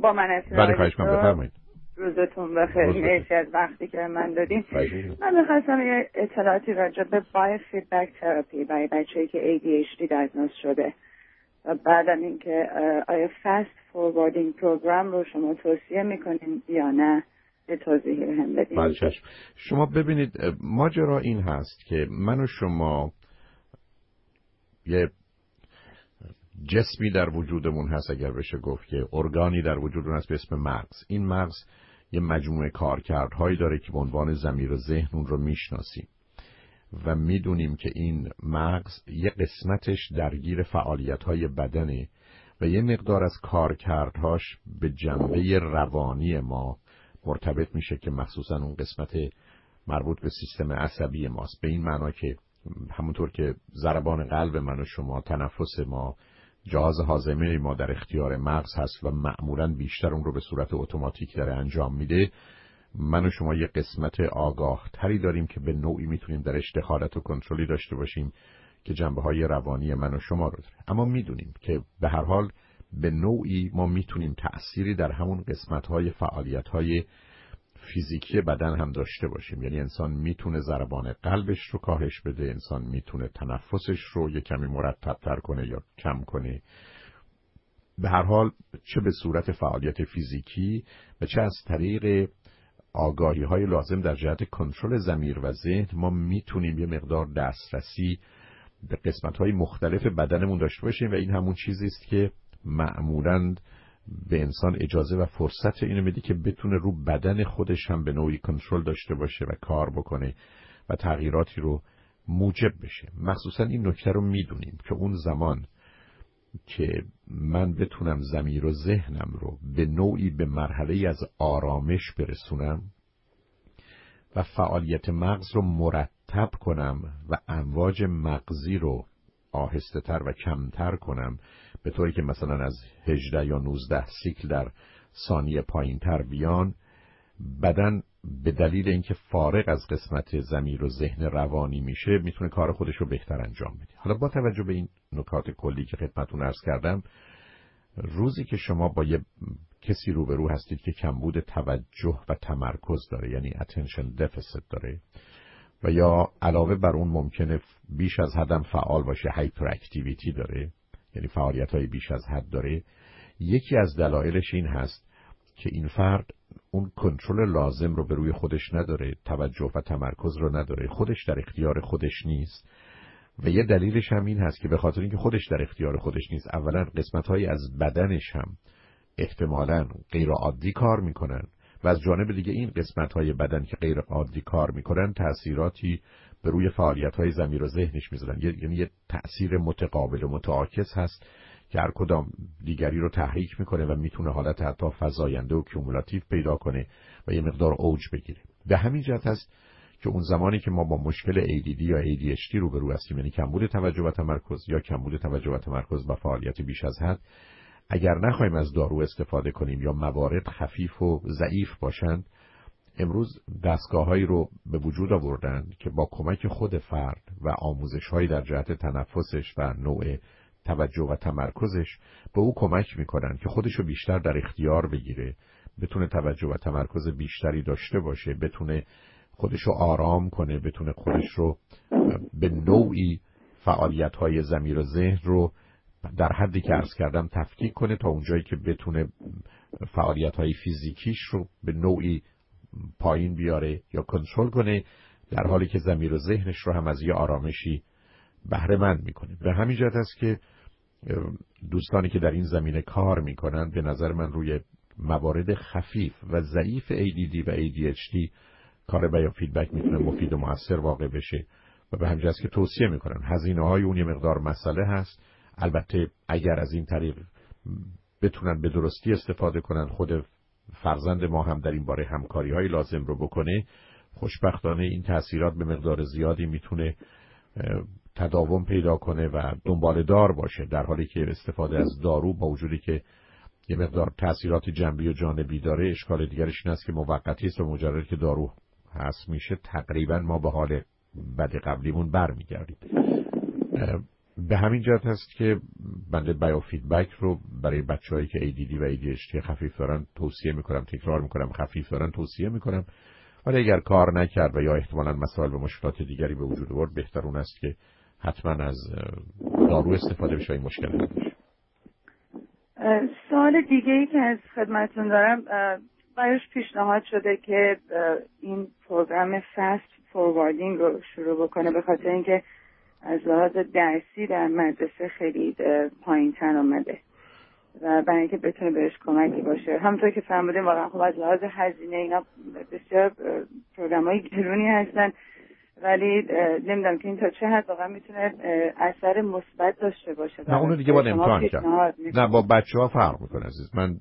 با من بله خواهش من بفرمایید. روزتون بخیر. مرسی از وقتی که من دادین. من می‌خواستم یه اطلاعاتی راجع به biofeedback therapy برای بچه‌ای که ADHD diagnose شده. و بعد اینکه آیا fast forwarding program رو شما توصیه می‌کنین یا نه؟ یه توضیح هم بدین. بله، شما ببینید ماجرا این هست که من و شما یه جسمی در وجودمون هست اگر بشه گفت که ارگانی در وجودمون هست به اسم مغز. این مغز یه مجموعه کارکردهایی داره که به عنوان زمیر ذهن اون رو می‌شناسیم. و می‌دونیم که این مغز یه قسمتش درگیر فعالیت های بدنه و یه مقدار از کارکردهاش به جنبه روانی ما مرتبط میشه که مخصوصا اون قسمت مربوط به سیستم عصبی ماست. به این معنا که همونطور که ضربان قلب من و شما تنفس ما جهاز حازمه ما در اختیار مغز هست و معمولا بیشتر اون رو به صورت اتوماتیک داره انجام میده. من و شما یه قسمت آگاه تری داریم که به نوعی می‌تونیم درش دخالت و کنترلی داشته باشیم که جنبه های روانی من و شما رو داره. اما می‌دونیم که به هر حال به نوعی ما می‌تونیم تأثیری در همون قسمت های فعالیت های فیزیکی بدن هم داشته باشیم. یعنی انسان می‌تونه ضربان قلبش رو کاهش بده انسان می‌تونه تنفسش رو یه کمی مرتبتر کنه یا کم کنه. به هر حال چه به صورت فعالیت فیزیکی و چه از طریق آگاهی های لازم در جهت کنترل زمیر و ذهن ما می‌تونیم یه مقدار دسترسی به قسمت های مختلف بدنمون داشته باشیم و این همون چیزی است که معمولاً به انسان اجازه و فرصت اینو میده که بتونه رو بدن خودش هم به نوعی کنترل داشته باشه و کار بکنه و تغییراتی رو موجب بشه. مخصوصا این نکته رو می‌دونیم که اون زمان که من بتونم زمیر و ذهنم رو به نوعی به مرحله از آرامش برسونم و فعالیت مغز رو مرتب کنم و امواج مغزی رو آهسته تر و کمتر کنم به طوری که مثلا از 18 یا 19 سیکل در ثانیه پایین تر بیان بدن به دلیل اینکه فارغ از قسمت زمیر و ذهن روانی میشه می‌تونه کار خودش رو بهتر انجام بده. حالا با توجه به این نکات کلی که خدمتتون ارز کردم روزی که شما با یه کسی روبرو هستید که کمبود توجه و تمرکز داره یعنی attention deficit داره و یا علاوه بر اون ممکنه بیش از حدم فعال باشه هایپر اکتیویتی داره یعنی فعالیت های بیش از حد داره. یکی از دلایلش این هست که این فرد اون کنترل لازم رو به روی خودش نداره توجه و تمرکز رو نداره. خودش در اختیار خودش نیست. و یه دلیلش هم این هست که به خاطر اینکه خودش در اختیار خودش نیست اولا قسمت های از بدنش هم احتمالا غیر عادی کار می‌کنن. و از جانب دیگه این قسمت های بدن که غیر عادی کار می‌کنن تاثیراتی به روی فعالیت های ضمیر و ذهنش می‌ذارن. یعنی یه تأثیر متقابل و متعاکس هست که هر کدام دیگری رو تحریک می‌کنه و می‌تونه حالت حتی فزاینده و cumulative پیدا کنه و یه مقدار اوج بگیره. به همین جهت هست که اون زمانی که ما با مشکل ADD یا ADHD روبرو هستیم یعنی کمبود توجه و تمرکز یا کمبود توجه و تمرکز و فعالیت بیش از حد اگر نخواهیم از دارو استفاده کنیم یا موارد خفیف و ضعیف باشند امروز دستگاههایی رو به وجود آوردن که با کمک خود فرد و آموزش هایی در جهت تنفسش و نوع توجه و تمرکزش به او کمک می‌کنن که خودش رو بیشتر در اختیار بگیره بتونه توجه و تمرکز بیشتری داشته باشه بتونه خودش رو آرام کنه بتونه خودش رو به نوعی فعالیت های زمیر و ذهن رو در حدی که ارز کردم تفکیک کنه تا اونجایی که بتونه فعالیت های فیزیکیش رو به نوعی پایین بیاره یا کنترل کنه در حالی که زمیر و ذهنش رو هم از یه آرامشی بهره مند می‌کنه. به همین جهت است که دوستانی که در این زمینه کار می‌کنن به نظر من روی موارد خفیف و ضعیف ADD و ADHD کار بیان فیدبک می‌تونه مفید و موثر واقع بشه و به همین که توصیه می‌کنن. هزینه های اون یه مقدار مسئله هست. البته اگر از این طریق بتونن به درستی استفاده کنن خود فرزند ما هم در این باره همکاری های لازم رو بکنه خوشبختانه این تاثیرات به مقدار زیادی می‌تونه تداوم پیدا کنه و دنبال دار باشه در حالی که استفاده از دارو با وجودی که یه مقدار تاثیرات جنبی و جانبی داره اشکال دیگرش این است که موقتی است و مجرد که دارو هست میشه تقریبا ما به حال بد قبلیمون برمیگردیم. به همین جهت هست که بنده بیو فیدبک رو برای بچههایی که ADD و ADHD خفیف دارن توصیه می‌کنم تکرار می‌کنم خفیف دارن توصیه می‌کنم. ولی اگر کار نکرد و یا احتمالا مسائل و مشکلات دیگری به وجود آورد بهتر اون است که حتما از دارو استفاده بشه این مشکل نداشت سوال دیگه ای که از خدمتون دارم براش پیشنهاد شده که این پروگرام فست فورواردینگ رو شروع بکنه به خاطر اینکه از لحاظ درسی در مدرسه خیلی پایین تر آمده و برای اینکه بتونه بهش کمکی باشه. همونطور که فرمودیم واقعا خب از لحاظ هزینه اینا بسیار پروگرام های گرونی هستن. ولی نمی‌دونم که این تا چه حد واقعا می‌تونه اثر مثبت داشته باشه. نه اونو دیگه باید امتحان کرد. نه با بچه ها فرق می‌کنه عزیز. من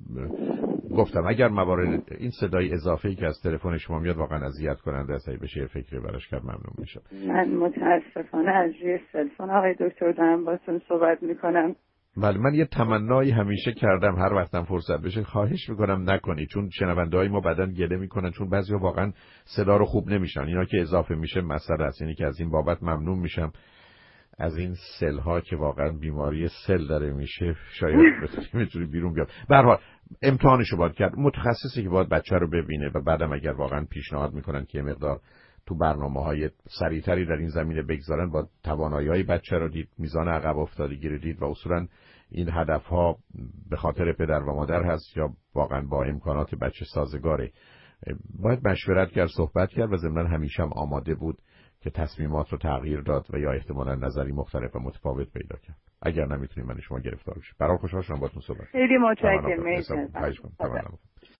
گفتم اگر موارد این صدای اضافه ای که از تلفن شما میاد واقعا اذیت کننده است بشه فکری براش کرد ممنون میشم. من متاسفانه از روی تلفن آقای دکتر دارم باتون صحبت می‌کنم. ولی من یه تمنایی همیشه کردم. هر وقتم فرصت بشه خواهش می‌کنم نکنی چون شنونده های ما بدن گله می‌کنن چون بعضی واقعا صدا رو خوب نمیشن اینا که اضافه میشه مسئله است. یعنی که از این بابت ممنون میشم. از این سل ها که واقعا بیماری سل داره میشه شاید می‌تونی بیرون بیاد. به هر امتحانشو باید کرد. متخصصی که باید بچه رو ببینه و بعدم اگر واقعا پیشنهاد می‌کنن که مقدار تو برنامه های سریعتری در این زمینه بگذارن با توانایی های بچه رو دید میزان عقب افتادگی رو دید و اصولا این هدف ها به خاطر پدر و مادر هست یا واقعا با امکانات بچه سازگاره. باید مشورت کرد صحبت کرد و ضمنا همیشه هم آماده بود که تصمیمات رو تغییر داد و یا احتمالا نظری مختلف و متفاوت پیدا کرد. اگر نمی‌تونیم من شما گرفتار بشه برای خوشحال شدم باتون صحبت خیلی متشکرم.